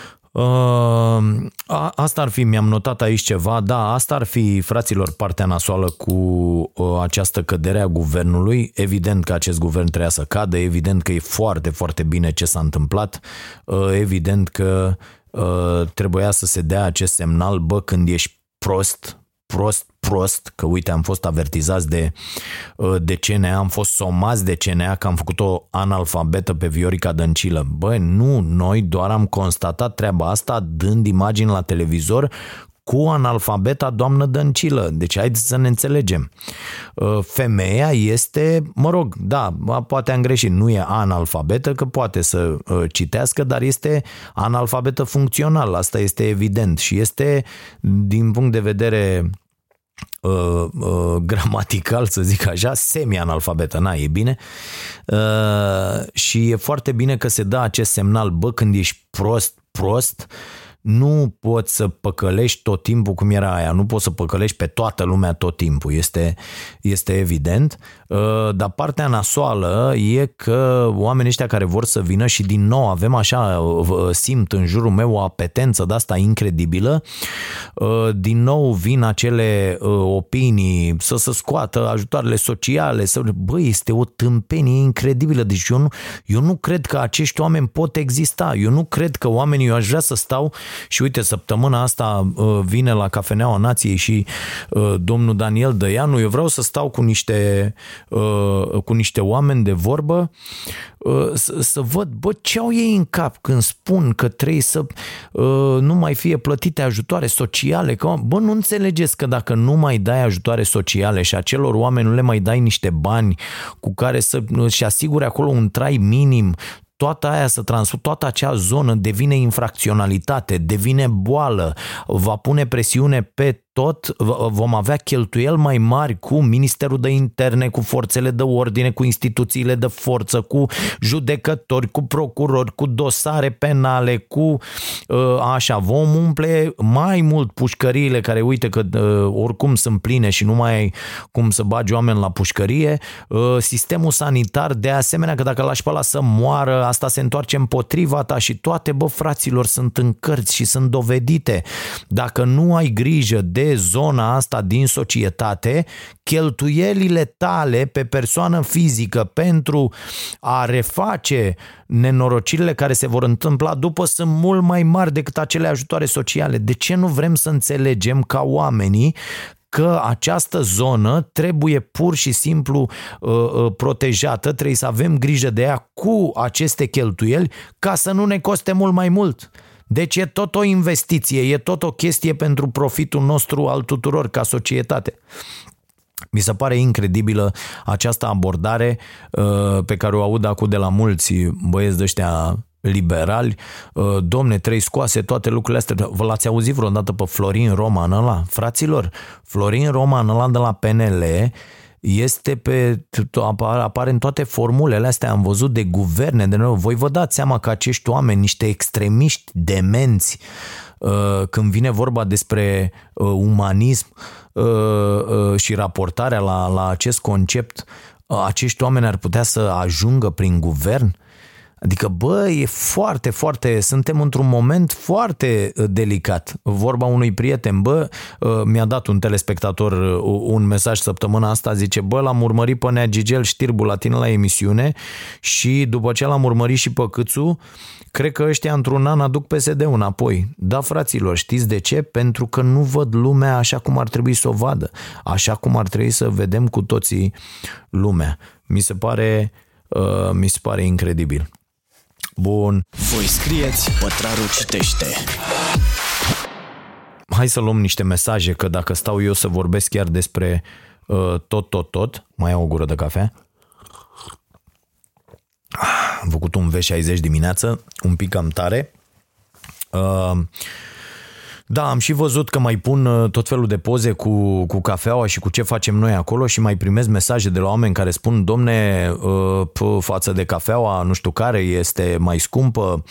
Speaker 3: asta ar fi, mi-am notat aici ceva, da, asta ar fi, fraților, partea nasoală cu uh, această cădere a guvernului. Evident că acest guvern trebuia să cadă, evident că e foarte, foarte bine ce s-a întâmplat, uh, evident că uh, trebuia să se dea acest semnal, bă, când ești prost, prost, prost, că uite, am fost avertizați de, uh, de CNA, am fost somați de CNA că am făcut o analfabetă pe Viorica Dăncilă. Băi, nu, noi doar am constatat treaba asta dând imagini la televizor cu analfabeta doamnă Dăncilă. Deci haideți să ne înțelegem. Uh, femeia este, mă rog, da, poate am greșit, nu e analfabetă, că poate să uh, citească, dar este analfabetă funcțional, asta este evident și este, din punct de vedere uh, uh, gramatical, să zic așa, semi-analfabetă, na, e bine. Uh, și e foarte bine că se dă acest semnal, bă, când ești prost, prost, nu poți să păcălești tot timpul cum era aia, nu poți să păcălești pe toată lumea tot timpul, este, este evident, uh, dar partea nasoală e că oamenii ăștia care vor să vină și din nou avem așa, uh, simt în jurul meu o apetență de asta incredibilă, uh, din nou vin acele opinii să se scoată ajutoarele sociale, să... bă, este o tâmpenie incredibilă, deci eu nu, eu nu cred că acești oameni pot exista, eu nu cred că oamenii, eu aș vrea să stau și uite, săptămâna asta uh, vine la Cafeneaua Nației și uh, domnul Daniel Dăianu, eu vreau să stau cu niște, uh, cu niște oameni de vorbă să, să văd, bă, ce au ei în cap când spun că trebuie să nu mai fie plătite ajutoare sociale, că, bă, nu înțelegeți că dacă nu mai dai ajutoare sociale și acelor oameni nu le mai dai niște bani cu care să-și asigure acolo un trai minim, toată aia să transformă, toată acea zonă devine infracționalitate, devine boală, va pune presiune pe tot vom avea cheltuieli mai mari cu Ministerul de Interne, cu forțele de ordine, cu instituțiile de forță, cu judecători, cu procurori, cu dosare penale, cu uh, așa, vom umple mai mult pușcăriile care uite că uh, oricum sunt pline și nu mai ai cum să bagi oameni la pușcărie, uh, sistemul sanitar de asemenea că dacă lași pe ăla să moară, asta se întoarce împotriva ta și toate, bă, fraților, sunt în cărți și sunt dovedite. Dacă nu ai grijă de de zona asta din societate, cheltuielile tale pe persoană fizică pentru a reface nenorocirile care se vor întâmpla după sunt mult mai mari decât acele ajutoare sociale. De ce nu vrem să înțelegem ca oamenii că această zonă trebuie pur și simplu uh, uh, protejată, trebuie să avem grijă de ea cu aceste cheltuieli ca să nu ne coste mult mai mult. Deci e tot o investiție, e tot o chestie pentru profitul nostru al tuturor ca societate. Mi se pare incredibilă această abordare uh, pe care o aud acum de la mulți băieți de ăștia liberali, uh, domne, trei scoase, toate lucrurile astea. Vă l-ați auzit vreodată pe Florin Roman ăla? Fraților, Florin Roman ăla de la PNL este pe, apare în toate formulele astea, am văzut de guverne, de nou. Voi vă dați seama că acești oameni, niște extremiști demenți, uh, când vine vorba despre uh, umanism uh, și raportarea la, la acest concept, acești oameni ar putea să ajungă prin guvern? Adică, bă, e foarte, foarte, suntem într-un moment foarte uh, delicat. Vorba unui prieten, bă, uh, mi-a dat un telespectator uh, un mesaj săptămâna asta, zice, bă, l-am urmărit pe Nea Gigel Știrbu la tine la emisiune și după ce l-am urmărit și pe Câțu, cred că ăștia într-un an aduc PSD-ul înapoi. Da, fraților, știți de ce? Pentru că nu văd lumea așa cum ar trebui să o vadă, așa cum ar trebui să vedem cu toții lumea. Mi se pare, uh, mi se pare incredibil. Bun.
Speaker 1: Voi scrieți, Pătraru citește.
Speaker 3: Hai să luăm niște mesaje, că dacă stau eu să vorbesc chiar despre uh, tot, tot, tot, mai au o gură de cafea. Am făcut un V60 dimineață, un pic cam tare. Uh, da, am și văzut că mai pun uh, tot felul de poze cu, cu cafeaua și cu ce facem noi acolo și mai primez mesaje de la oameni care spun, domne, uh, față de cafeaua, nu știu care, este mai scumpă.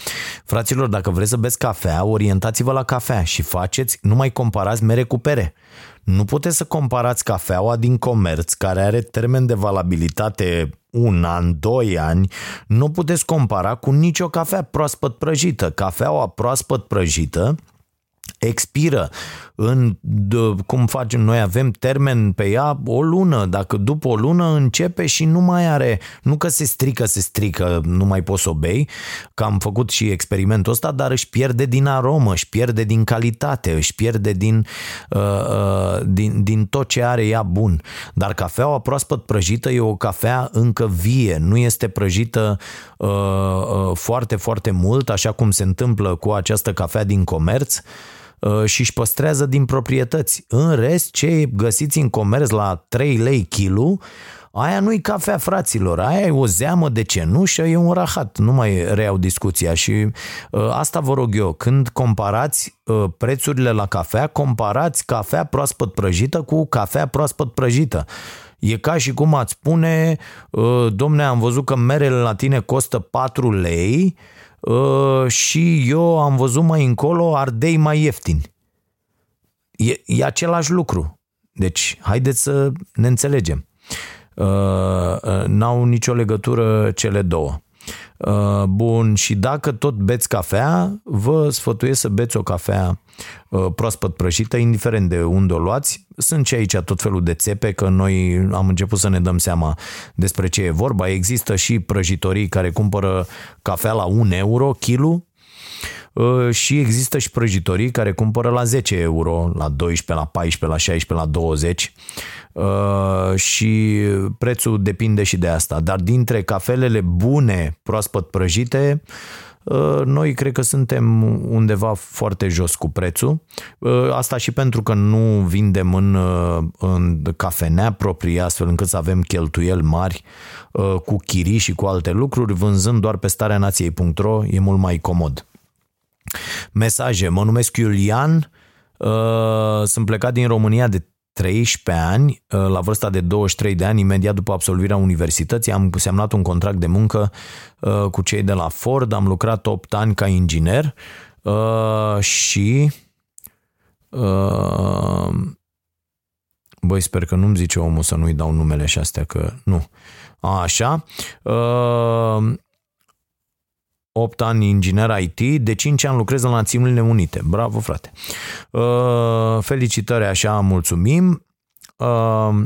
Speaker 3: Fraților, dacă vreți să beți cafea, orientați-vă la cafea și faceți, nu mai comparați mere cu pere. Nu puteți să comparați cafeaua din comerț, care are termen de valabilitate un an, doi ani, nu puteți compara cu nicio cafea proaspăt prăjită. Cafeaua proaspăt prăjită expiră în, cum facem noi, avem termen pe ea o lună, dacă după o lună începe și nu mai are, nu că se strică, se strică, nu mai poți să o bei, că am făcut și experimentul ăsta, dar își pierde din aromă, își pierde din calitate, își pierde din, uh, uh, din, din tot ce are ea bun. Dar cafeaua proaspăt prăjită e o cafea încă vie, nu este prăjită uh, uh, foarte, foarte mult, așa cum se întâmplă cu această cafea din comerț, Uh, și își păstrează din proprietăți. În rest, ce găsiți în comerț la 3 lei kilo, aia nu-i cafea fraților, aia e o zeamă de cenușă, e un rahat, nu mai reiau discuția și uh, asta vă rog eu, când comparați uh, prețurile la cafea, comparați cafea proaspăt prăjită cu cafea proaspăt prăjită. E ca și cum ați spune, uh, domne, am văzut că merele la tine costă 4 lei uh, și eu am văzut mai încolo ardei mai ieftini. E, e același lucru. Deci, haideți să ne înțelegem. Uh, n-au nicio legătură cele două. Uh, bun, și dacă tot beți cafea, vă sfătuiesc să beți o cafea uh, proaspăt prăjită, indiferent de unde o luați. Sunt și aici tot felul de țepe, că noi am început să ne dăm seama despre ce e vorba. Există și prăjitorii care cumpără cafea la 1 euro kilu, uh, și există și prăjitorii care cumpără la 10 euro, la 12, la 14, la 16, la 20 Uh, și prețul depinde și de asta. Dar dintre cafelele bune, proaspăt prăjite, uh, noi cred că suntem undeva foarte jos cu prețul. Uh, asta și pentru că nu vindem în, în cafenea proprie, astfel încât să avem cheltuieli mari cu chirii și cu alte lucruri, vânzând doar pe starea nației.ro e mult mai comod. Mesaje. Mă numesc Iulian, sunt plecat din România de 13 ani, uh, la vârsta de 23 de ani, imediat după absolvirea universității, am semnat un contract de muncă uh, cu cei de la Ford, am lucrat 8 ani ca inginer uh, și băi, sper că nu-mi zice omul să nu-i dau numele și astea, că nu. A, așa. 8 ani inginer IT, de 5 ani lucrez în Națiunile Unite. Bravo, frate! Uh, felicitări, așa, mulțumim! Uh,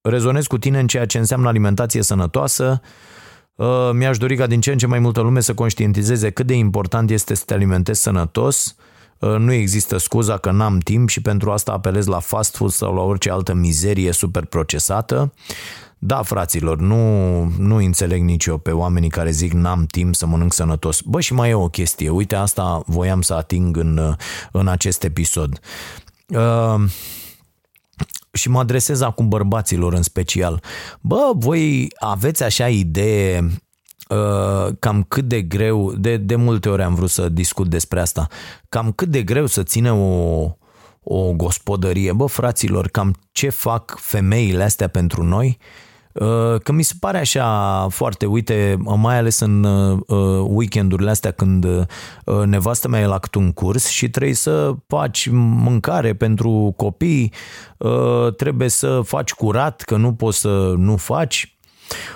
Speaker 3: rezonez cu tine în ceea ce înseamnă alimentație sănătoasă. Uh, mi-aș dori ca din ce în ce mai multă lume să conștientizeze cât de important este să te alimentezi sănătos. Nu există scuza că n-am timp și pentru asta apelez la fast food sau la orice altă mizerie super procesată. Da, fraților, nu, nu înțeleg nici eu pe oamenii care zic n-am timp să mănânc sănătos. Bă, și mai e o chestie. Uite, asta voiam să ating în, în acest episod. Uh, și mă adresez acum bărbaților în special. Bă, voi aveți așa idee uh, cam cât de greu, de, de multe ori am vrut să discut despre asta, cam cât de greu să ține o, o gospodărie. Bă, fraților, cam ce fac femeile astea pentru noi? Uh, Uh, că mi se pare așa foarte, uite, mai ales în uh, weekendurile astea când uh, nevastă mea e la un curs și trebuie să faci mâncare pentru copii, trebuie să faci curat, că nu poți să nu faci.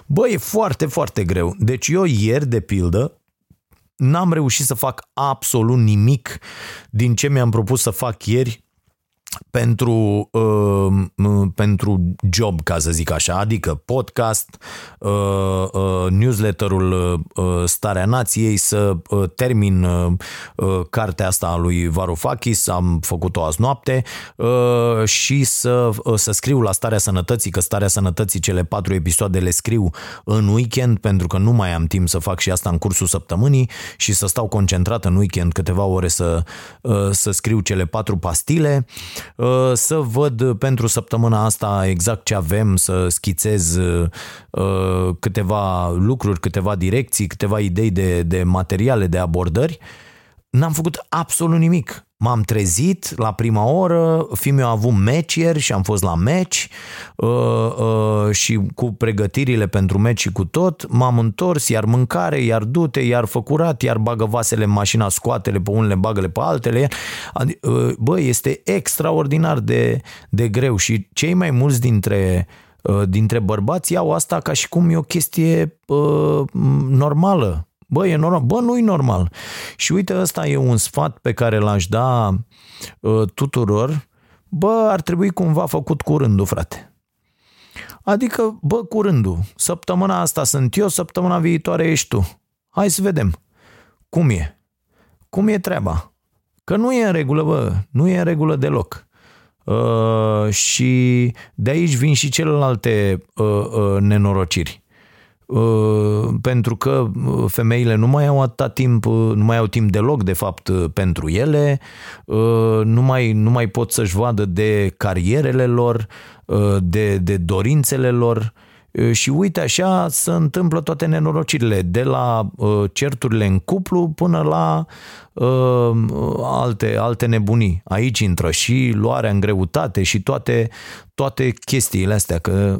Speaker 3: Bă, e foarte, foarte greu. Deci eu ieri, de pildă, n-am reușit să fac absolut nimic din ce mi-am propus să fac ieri pentru, uh, pentru job, ca să zic așa, adică podcast, uh, uh, newsletterul uh, Starea Nației, să uh, termin uh, uh, cartea asta a lui Varoufakis, am făcut-o azi noapte, uh, și să, uh, să scriu la Starea Sănătății, că Starea Sănătății, cele patru episoade le scriu în weekend, pentru că nu mai am timp să fac și asta în cursul săptămânii și să stau concentrat în weekend câteva ore să, uh, să scriu cele patru pastile. Uh, să văd pentru săptămâna asta exact ce avem, să schițez uh, câteva lucruri, câteva direcții, câteva idei de, de materiale, de abordări. N-am făcut absolut nimic. M-am trezit la prima oră, fiul a avut meci ieri și am fost la meci uh, uh, și cu pregătirile pentru meci și cu tot, m-am întors, iar mâncare, iar dute, iar făcurat, iar bagă vasele în mașina, scoatele pe unele, bagă pe altele. Uh, bă, este extraordinar de, de greu și cei mai mulți dintre uh, dintre bărbați iau asta ca și cum e o chestie uh, normală Bă, e normal. Bă, nu-i normal. Și uite, ăsta e un sfat pe care l-aș da uh, tuturor. Bă, ar trebui cumva făcut curândul, frate. Adică, bă, curândul. Săptămâna asta sunt eu, săptămâna viitoare ești tu. Hai să vedem. Cum e? Cum e treaba? Că nu e în regulă, bă, nu e în regulă deloc. Uh, și de aici vin și celelalte uh, uh, nenorociri. Uh, pentru că uh, femeile nu mai au atâta timp, uh, nu mai au timp deloc, de fapt, pentru ele, nu mai, nu mai pot să-și vadă de carierele lor, de, de dorințele lor și uite așa se întâmplă toate nenorocirile, de la certurile în cuplu până la alte, alte nebunii. Aici intră și luarea în greutate și toate, toate chestiile astea, că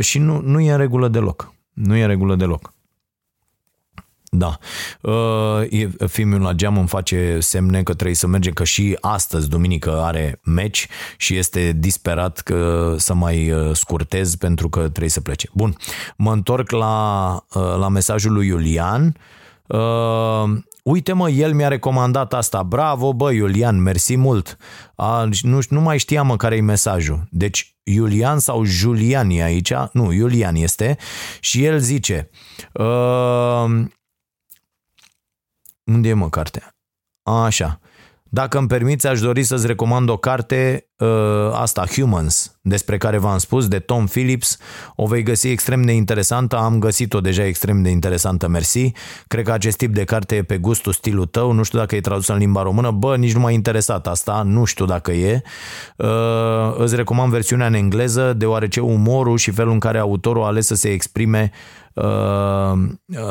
Speaker 3: și nu, nu e în regulă deloc. Nu e în regulă deloc. Da. Uh, filmul la geam îmi face semne că trebuie să mergem, că și astăzi, duminică, are meci și este disperat că să mai uh, scurtez pentru că trebuie să plece. Bun, mă întorc la, uh, la mesajul lui Iulian. Uh, uite mă, el mi-a recomandat asta. Bravo, bă, Iulian, mersi mult. A, nu, nu mai știam mă care e mesajul. Deci Iulian sau Julian e aici, nu, Iulian este și el zice uh, unde e mă cartea? Așa. Dacă îmi permiți, aș dori să-ți recomand o carte, uh, asta, Humans, despre care v-am spus, de Tom Phillips. O vei găsi extrem de interesantă, am găsit-o deja extrem de interesantă, mersi. Cred că acest tip de carte e pe gustul, stilul tău, nu știu dacă e tradus în limba română, bă, nici nu m-a interesat asta, nu știu dacă e. Uh, îți recomand versiunea în engleză, deoarece umorul și felul în care autorul a ales să se exprime uh,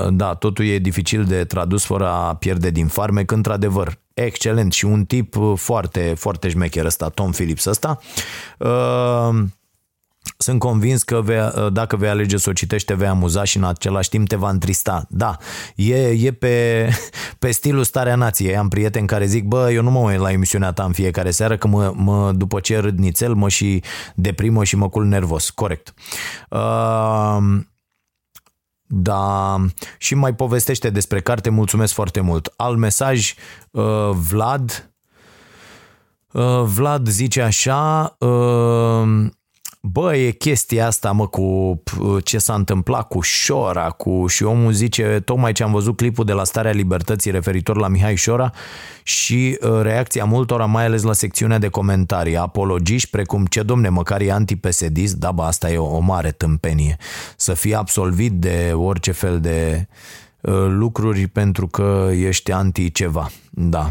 Speaker 3: da, totul e dificil de tradus fără a pierde din farmec, într-adevăr excelent și un tip uh, foarte, foarte șmecher ăsta, Tom Phillips ăsta. Uh, sunt convins că vei, uh, dacă vei alege să o citești, te vei amuza și în același timp te va întrista. Da, e, e pe, pe stilul Starea Nației. Am prieteni care zic, bă, eu nu mă uit la emisiunea ta în fiecare seară, că mă, mă, după ce râd nițel, mă și deprimă și mă cul nervos. Corect. Uh, da, și mai povestește despre carte, mulțumesc foarte mult. Alt mesaj, uh, Vlad, uh, Vlad zice așa, uh, Bă, e chestia asta, mă, cu ce s-a întâmplat cu Șora, cu... și omul zice, tocmai ce am văzut clipul de la Starea Libertății referitor la Mihai Șora și uh, reacția multora, mai ales la secțiunea de comentarii, apologiști precum ce domne, măcar e antipesedist, da, bă, asta e o, o mare tâmpenie. Să fie absolvit de orice fel de uh, lucruri pentru că ești anti ceva. Da.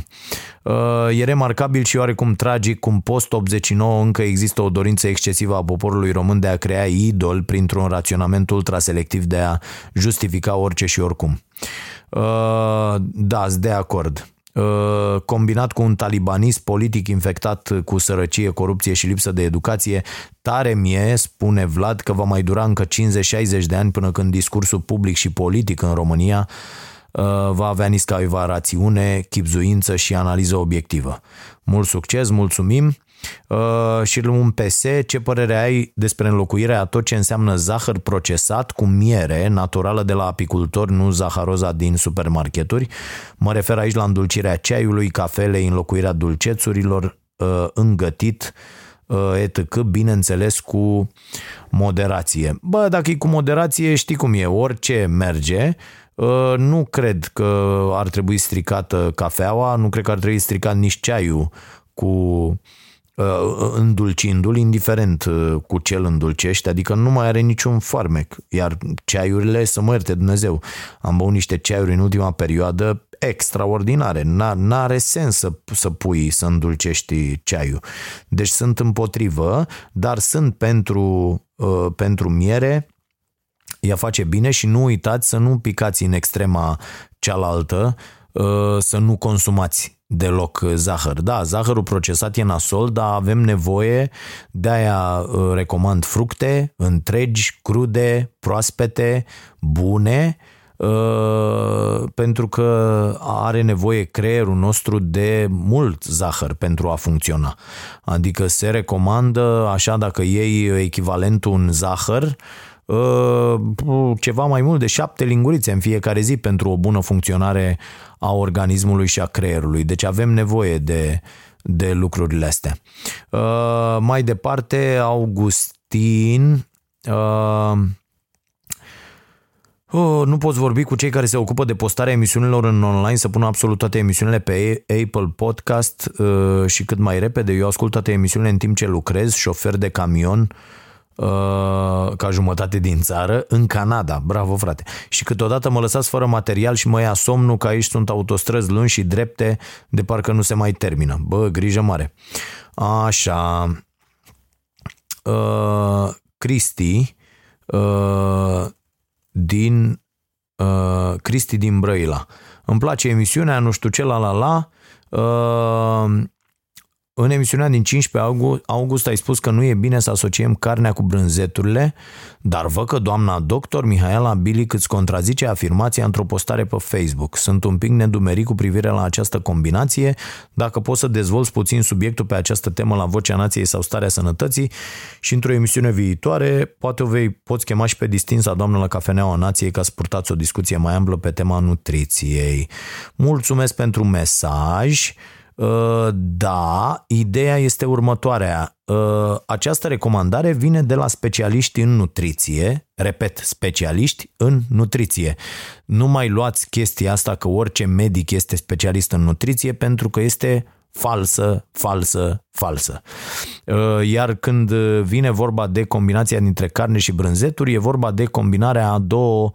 Speaker 3: Uh, e remarcabil și oarecum tragic cum post-89 încă există o dorință excesivă a poporului român de a crea idol printr-un raționament ultraselectiv de a justifica orice și oricum. Uh, da, de acord uh, combinat cu un talibanism politic infectat cu sărăcie, corupție și lipsă de educație, tare mie, spune Vlad, că va mai dura încă 50-60 de ani până când discursul public și politic în România Uh, va avea niscaiva rațiune, chipzuință și analiză obiectivă. Mult succes, mulțumim! Uh, și un PS, ce părere ai despre înlocuirea a tot ce înseamnă zahăr procesat cu miere naturală de la apicultori, nu zaharoza din supermarketuri? Mă refer aici la îndulcirea ceaiului, cafelei, înlocuirea dulcețurilor, uh, îngătit, etc., bineînțeles cu moderație. Bă, dacă e cu moderație, știi cum e, orice merge, Uh, nu cred că ar trebui stricată cafeaua, nu cred că ar trebui stricat nici ceaiul cu uh, îndulcindu-l, indiferent uh, cu ce îl îndulcești, adică nu mai are niciun farmec. Iar ceaiurile, să mă ierte Dumnezeu, am băut niște ceaiuri în ultima perioadă extraordinare. N-are sens să, să pui, să îndulcești ceaiul. Deci sunt împotrivă, dar sunt pentru, pentru miere, ea face bine și nu uitați să nu picați în extrema cealaltă, uh, să nu consumați deloc zahăr. Da, zahărul procesat e nasol, dar avem nevoie, de-aia uh, recomand fructe întregi, crude, proaspete, bune, uh, pentru că are nevoie creierul nostru de mult zahăr pentru a funcționa. Adică se recomandă, așa dacă iei echivalentul în zahăr, Uh, ceva mai mult de șapte lingurițe în fiecare zi pentru o bună funcționare a organismului și a creierului. Deci avem nevoie de, de lucrurile astea. Uh, mai departe, Augustin... Uh, Oh, nu poți vorbi cu cei care se ocupă de postarea emisiunilor în online să pună absolut toate emisiunile pe Apple Podcast uh, și cât mai repede. Eu ascult toate emisiunile în timp ce lucrez, șofer de camion, uh, Uh, ca jumătate din țară în Canada. Bravo, frate. Și câteodată mă lăsați fără material și mă ia somnul că aici sunt autostrăzi lungi și drepte de parcă nu se mai termină. Bă, grijă mare. Așa. Uh, Cristi uh, din uh, Cristi din Brăila. Îmi place emisiunea, nu știu ce, la la la. Uh, în emisiunea din 15 august, august ai spus că nu e bine să asociem carnea cu brânzeturile, dar văd că doamna doctor Mihaela Bilic îți contrazice afirmația într-o postare pe Facebook. Sunt un pic nedumerit cu privire la această combinație. Dacă poți să dezvolți puțin subiectul pe această temă la Vocea Nației sau Starea Sănătății și într-o emisiune viitoare, poate o vei, poți chema și pe distinsa doamnă la Cafeneaua Nației ca să purtați o discuție mai amplă pe tema nutriției. Mulțumesc pentru mesaj. Uh, da, ideea este următoarea. Uh, această recomandare vine de la specialiști în nutriție, repet, specialiști în nutriție. Nu mai luați chestia asta că orice medic este specialist în nutriție pentru că este falsă, falsă, falsă. Uh, iar când vine vorba de combinația dintre carne și brânzeturi, e vorba de combinarea a două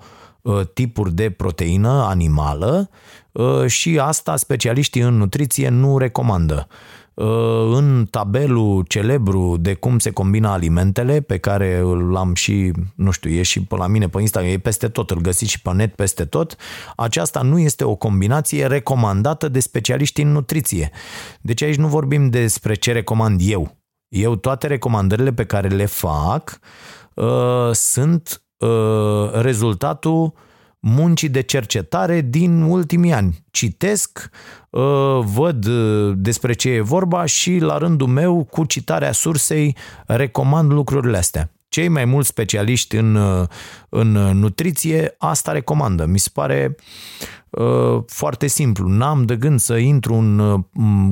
Speaker 3: tipuri de proteină animală Uh, și asta specialiștii în nutriție nu recomandă. Uh, în tabelul celebru de cum se combină alimentele, pe care l-am și, nu știu, e și pe la mine pe Instagram, e peste tot, îl găsiți și pe net peste tot, aceasta nu este o combinație recomandată de specialiști în nutriție. Deci aici nu vorbim despre ce recomand eu. Eu toate recomandările pe care le fac uh, sunt uh, rezultatul muncii de cercetare din ultimii ani. Citesc, uh, văd uh, despre ce e vorba și la rândul meu, cu citarea sursei, recomand lucrurile astea. Cei mai mulți specialiști în, uh, în nutriție asta recomandă. Mi se pare uh, foarte simplu. N-am de gând să intru în, uh,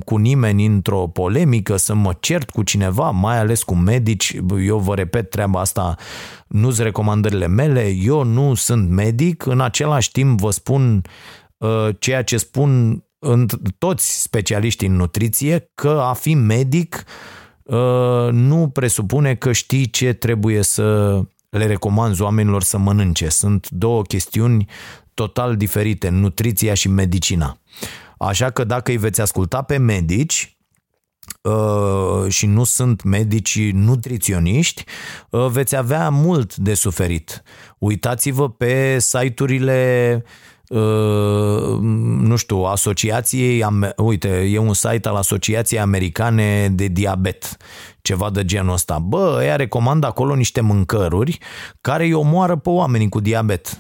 Speaker 3: cu nimeni într-o polemică, să mă cert cu cineva, mai ales cu medici. Eu vă repet treaba asta, nu-s recomandările mele, eu nu sunt medic, în același timp vă spun uh, ceea ce spun în toți specialiștii în nutriție, că a fi medic uh, nu presupune că știi ce trebuie să le recomand oamenilor să mănânce. Sunt două chestiuni total diferite, nutriția și medicina. Așa că dacă îi veți asculta pe medici, uh, și nu sunt medici nutriționiști, uh, veți avea mult de suferit. Uitați-vă pe site-urile uh, nu știu, asociației, uite, e un site al Asociației Americane de Diabet, ceva de genul ăsta. Bă, ea recomandă acolo niște mâncăruri care îi omoară pe oamenii cu diabet.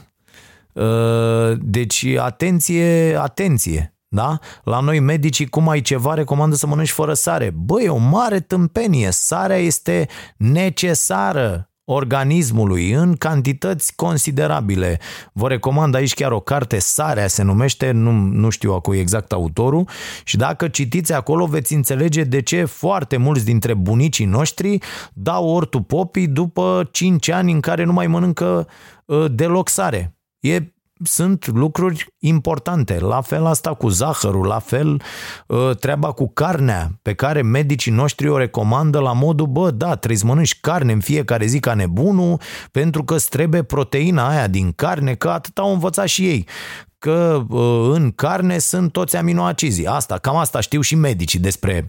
Speaker 3: Uh, deci, atenție, atenție. Da? La noi medicii, cum ai ceva, recomandă să mănânci fără sare. Băi, e o mare tâmpenie. Sarea este necesară organismului în cantități considerabile. Vă recomand aici chiar o carte, Sarea se numește, nu, nu știu acum exact autorul, și dacă citiți acolo veți înțelege de ce foarte mulți dintre bunicii noștri dau ortul popii după 5 ani în care nu mai mănâncă uh, deloc sare. E sunt lucruri importante. La fel asta cu zahărul, la fel ă, treaba cu carnea, pe care medicii noștri o recomandă la modul, bă, da, trebuie să mănânci carne în fiecare zi ca nebunul, pentru că îți trebuie proteina aia din carne, că atât au învățat și ei că uh, în carne sunt toți aminoacizii. Asta, cam asta știu și medicii despre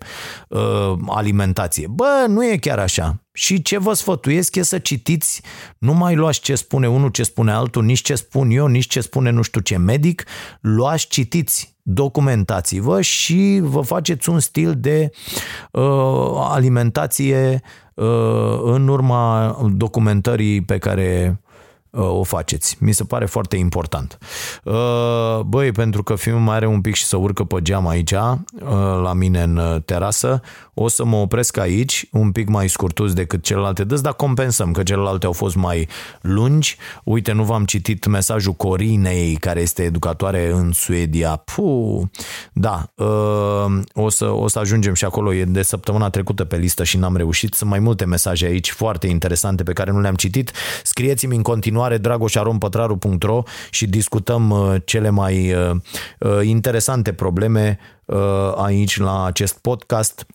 Speaker 3: uh, alimentație. Bă, nu e chiar așa. Și ce vă sfătuiesc e să citiți, nu mai luați ce spune unul, ce spune altul, nici ce spun eu, nici ce spune nu știu ce medic, luați, citiți, documentați-vă și vă faceți un stil de uh, alimentație uh, în urma documentării pe care o faceți. Mi se pare foarte important. Uh, băi, pentru că filmul mai are un pic și să urcă pe geam aici, uh, la mine în uh, terasă, o să mă opresc aici, un pic mai scurtuți decât celelalte dăți, dar compensăm că celelalte au fost mai lungi. Uite, nu v-am citit mesajul Corinei, care este educatoare în Suedia. Puh, da, o să, o să ajungem și acolo. E de săptămâna trecută pe listă și n-am reușit. Sunt mai multe mesaje aici foarte interesante pe care nu le-am citit. Scrieți-mi în continuare continuare dragoșarompătraru.ro și discutăm uh, cele mai uh, uh, interesante probleme aici la acest podcast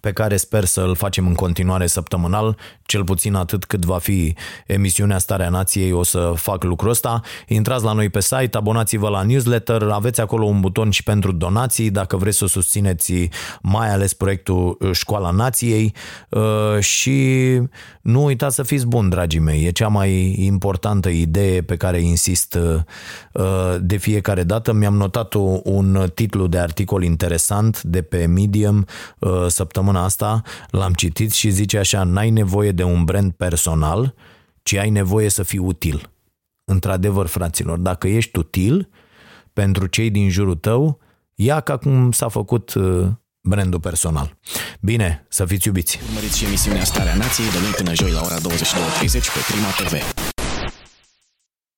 Speaker 3: pe care sper să-l facem în continuare săptămânal, cel puțin atât cât va fi emisiunea Starea Nației, o să fac lucrul ăsta. Intrați la noi pe site, abonați-vă la newsletter, aveți acolo un buton și pentru donații, dacă vreți să susțineți mai ales proiectul Școala Nației uh, și nu uitați să fiți buni, dragii mei, e cea mai importantă idee pe care insist uh, de fiecare dată. Mi-am notat un titlu de articol interesant de pe Medium uh, săptămâna săptămâna asta l-am citit și zice așa, n-ai nevoie de un brand personal, ci ai nevoie să fii util. Într-adevăr, fraților, dacă ești util pentru cei din jurul tău, ia ca cum s-a făcut uh, brandul personal. Bine, să fiți iubiți!
Speaker 1: Urmăriți și emisiunea Starea Nației de luni până joi la ora 22.30 pe Prima TV.